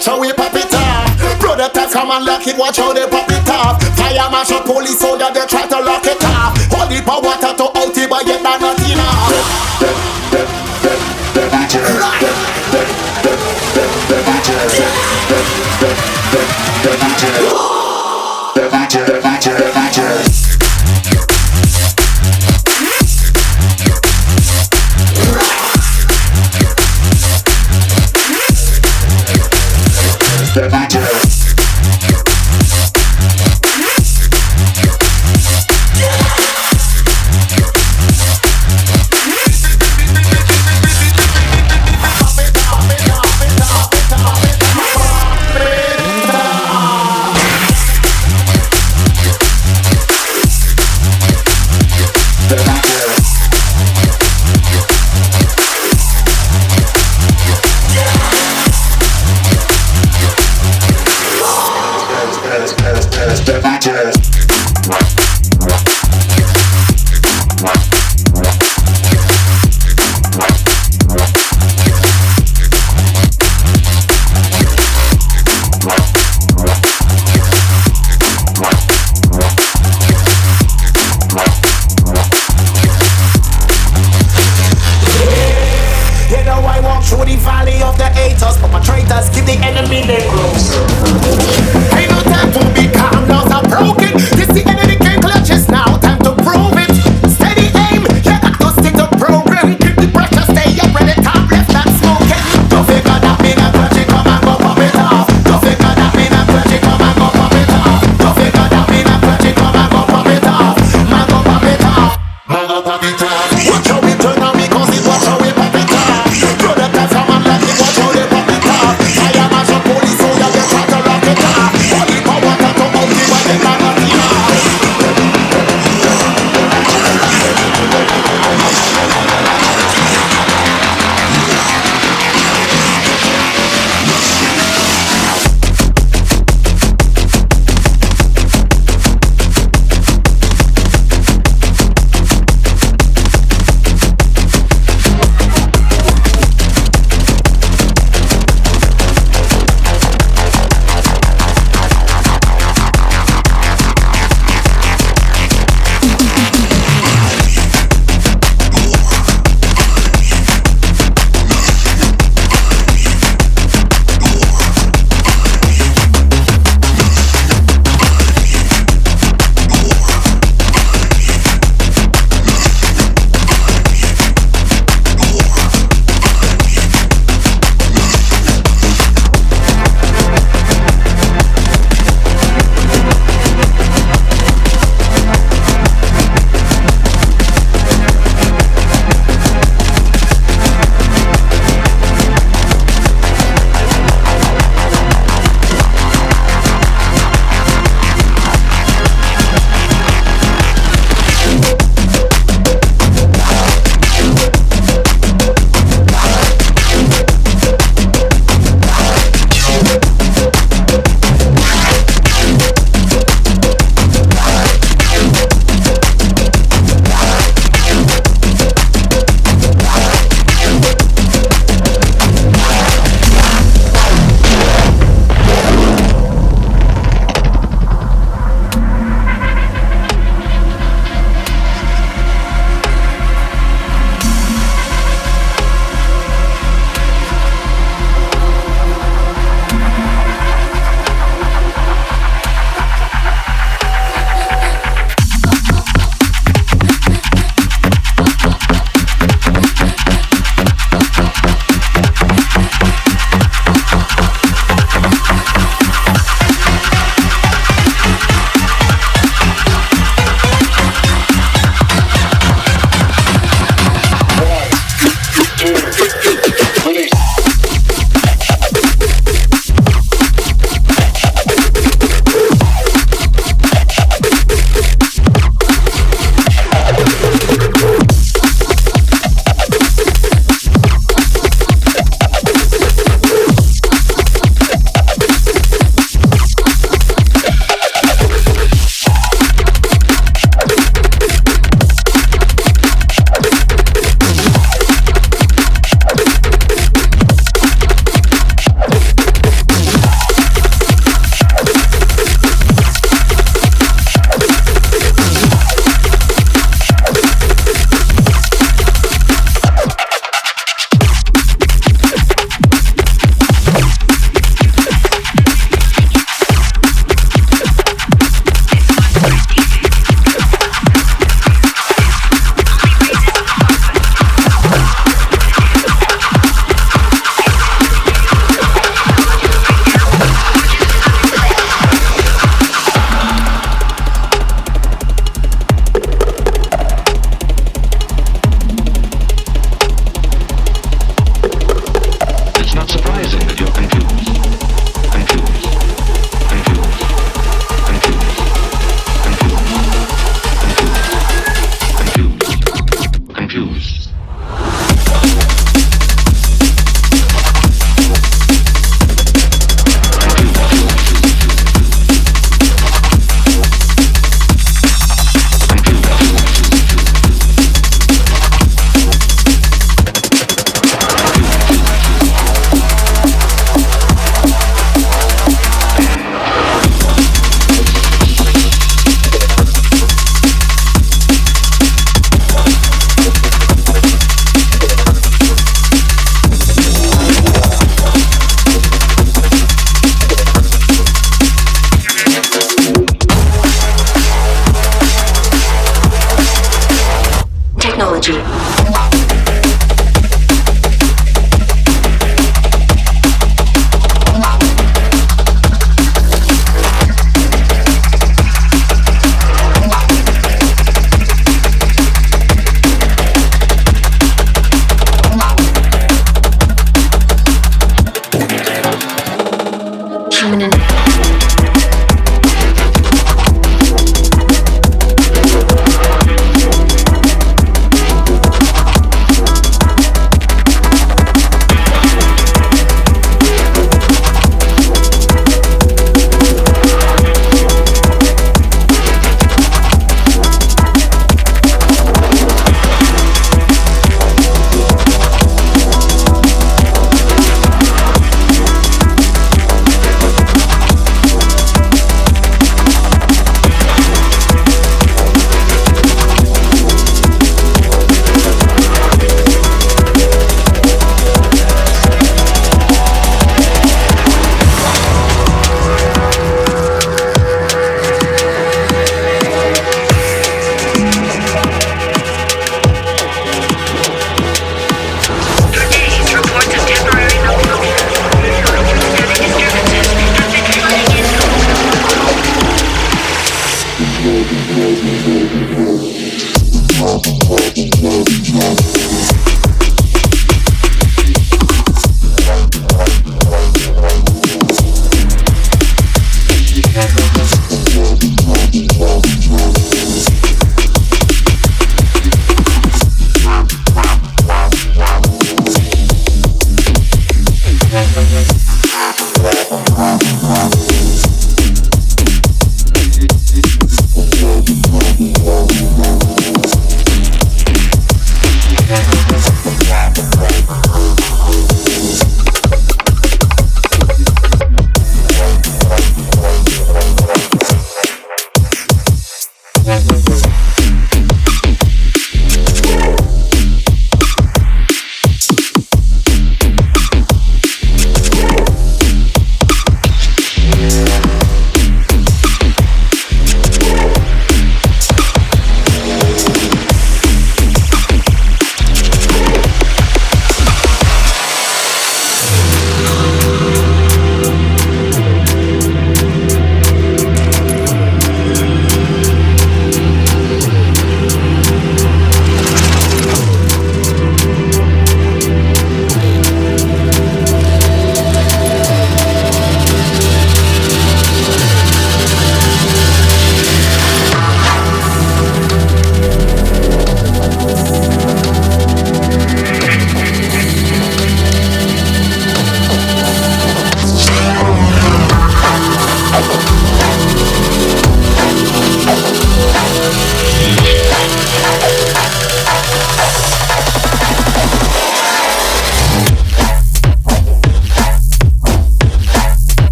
watch how we pop it off. Brother, come and lock it, watch how they pop it off. Fire marshal, police soldier, they try to lock it off.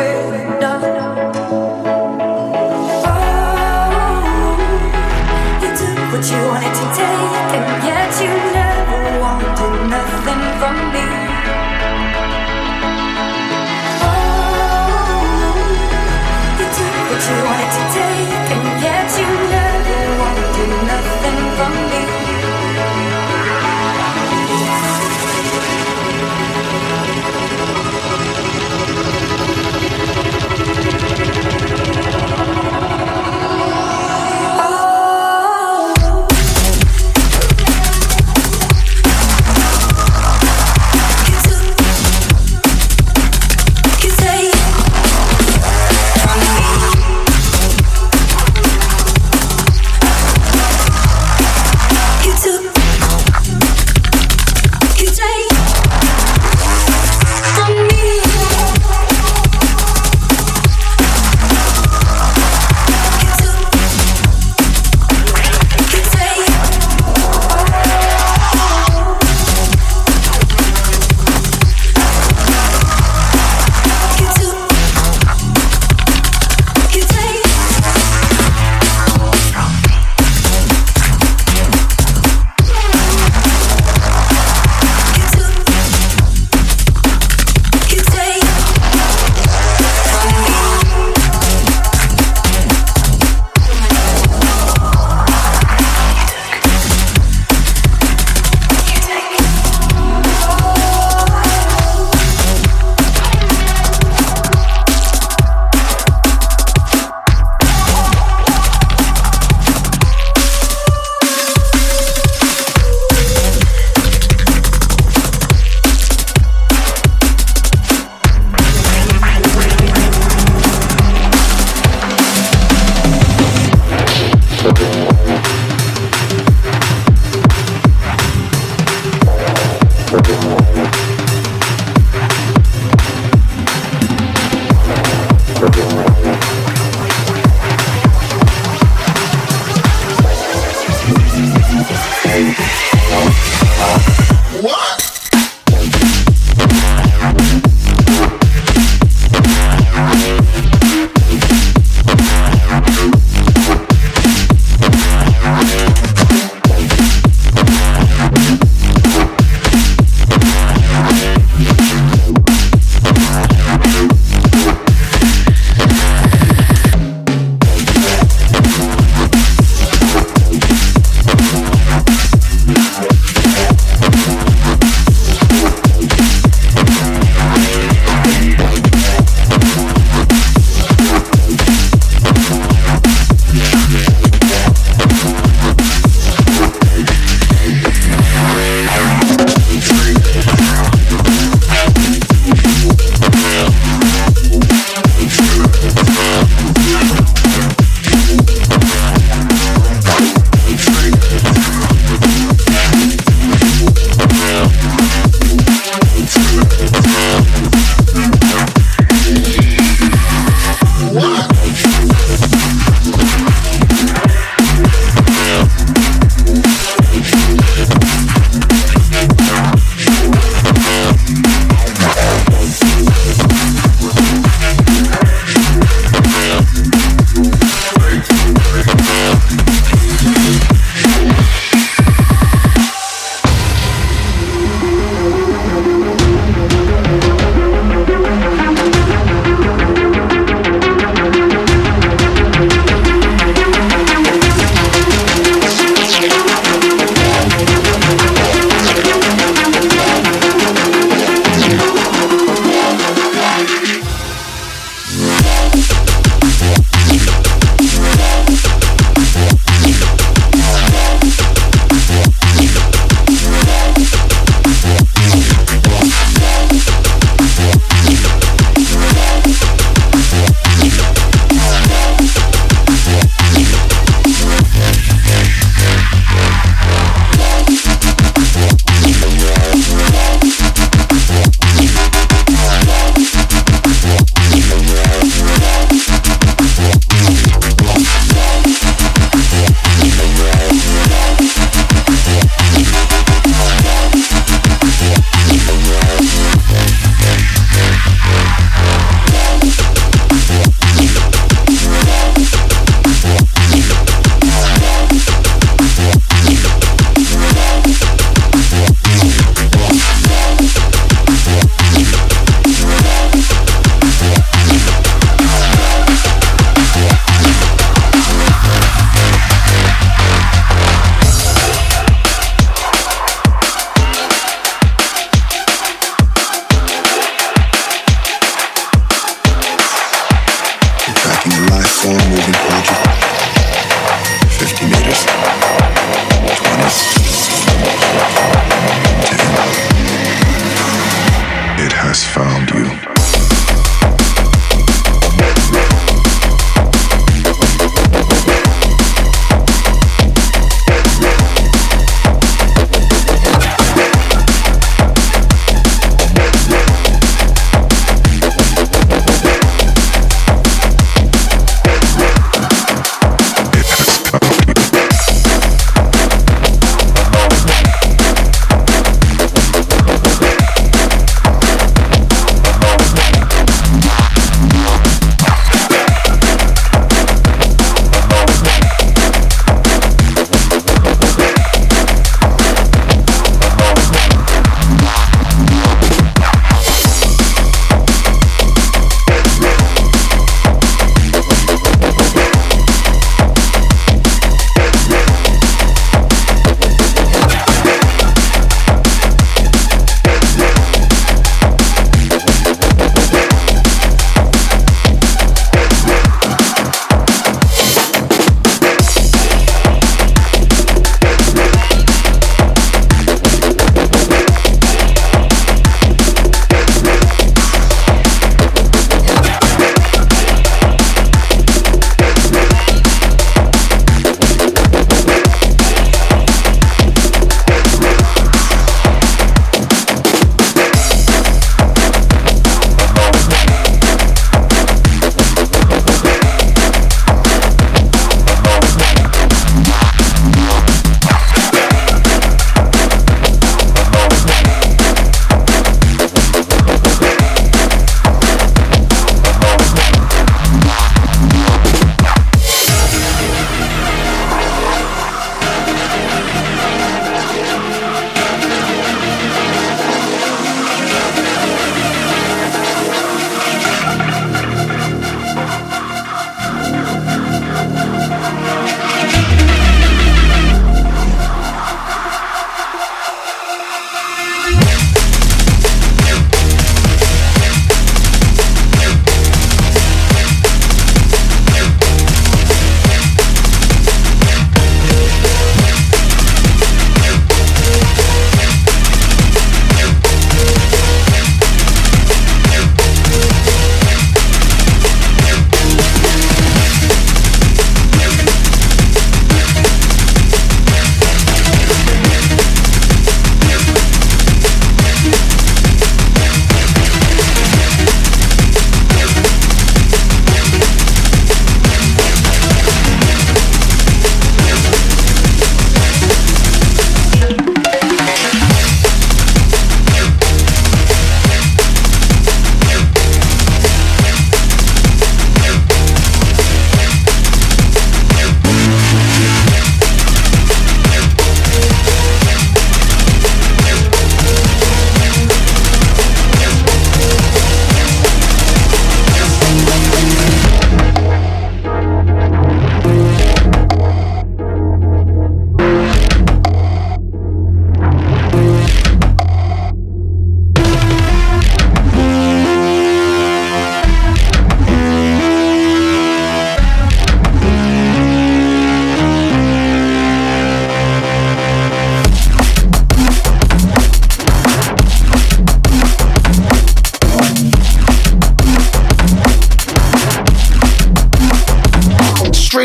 away.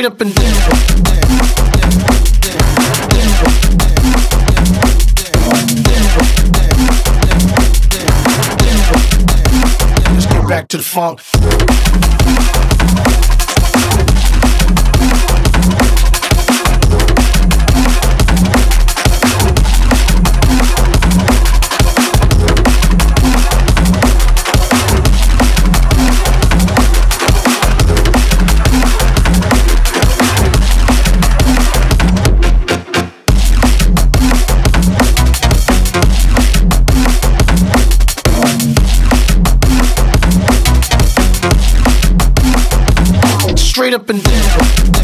straight up and down. back to the funk. straight up and down.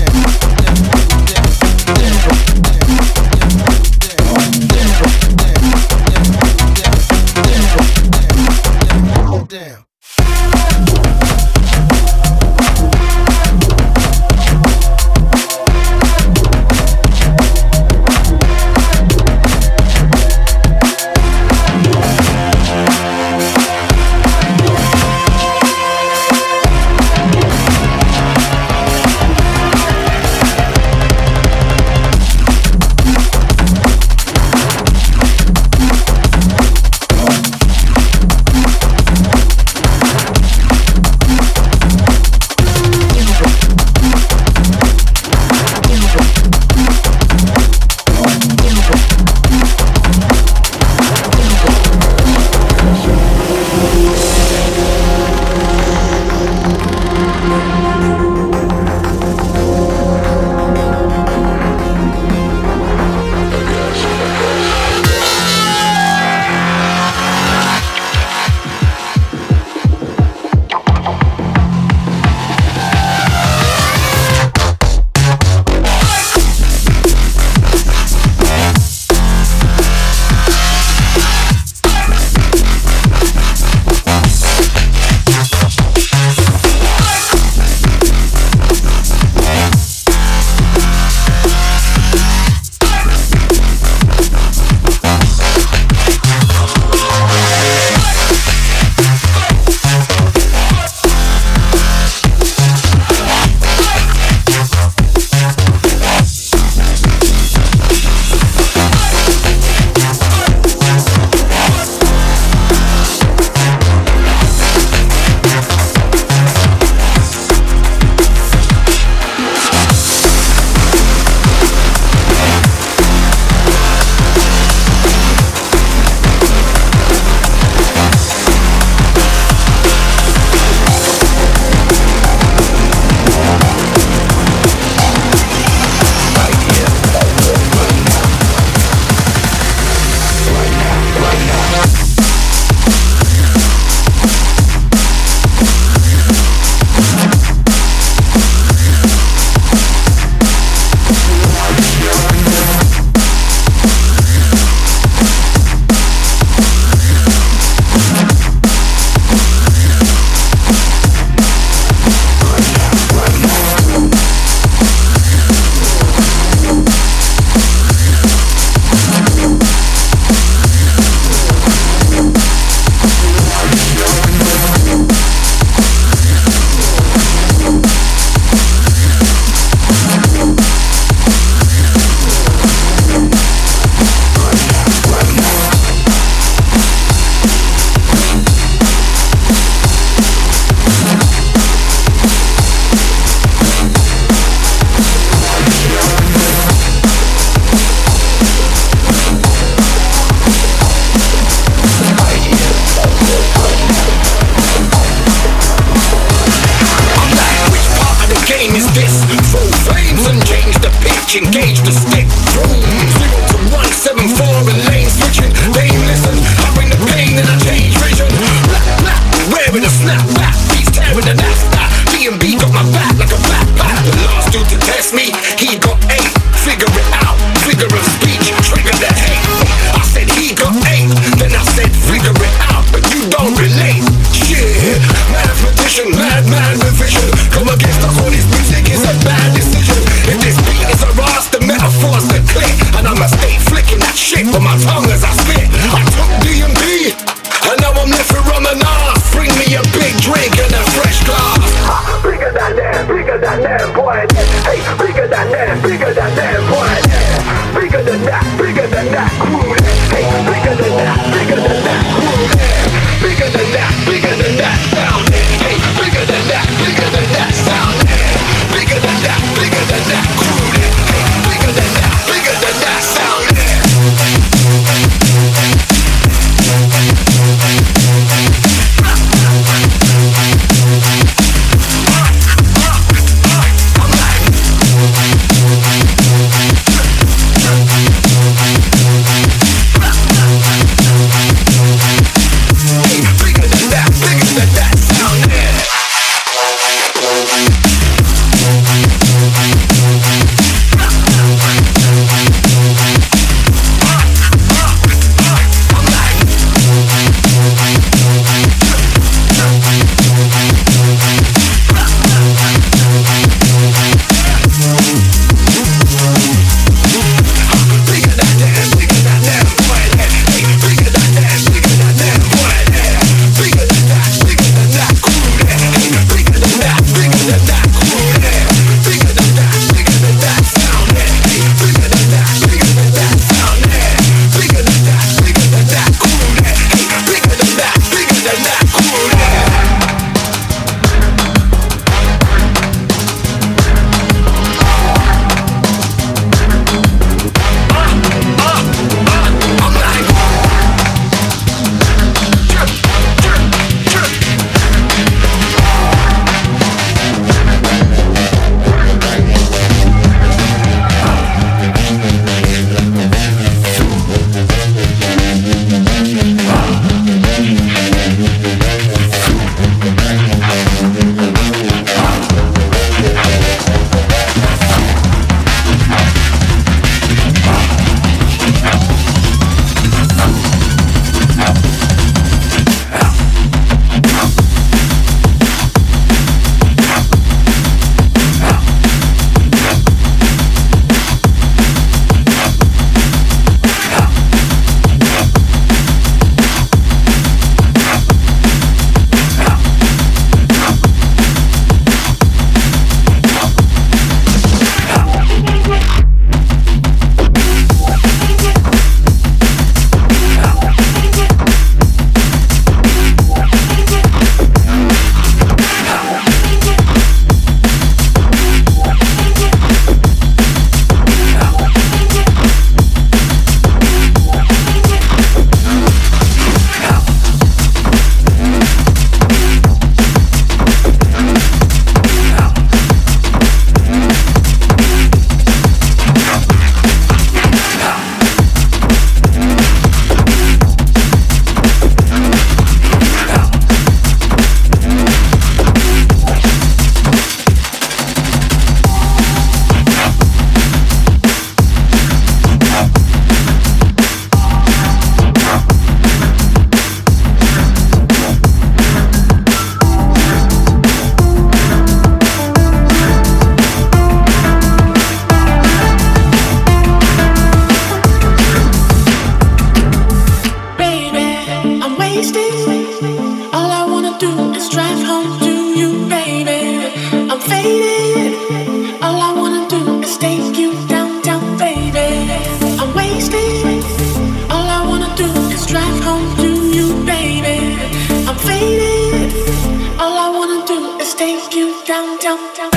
take you down, down, down,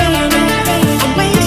waiting.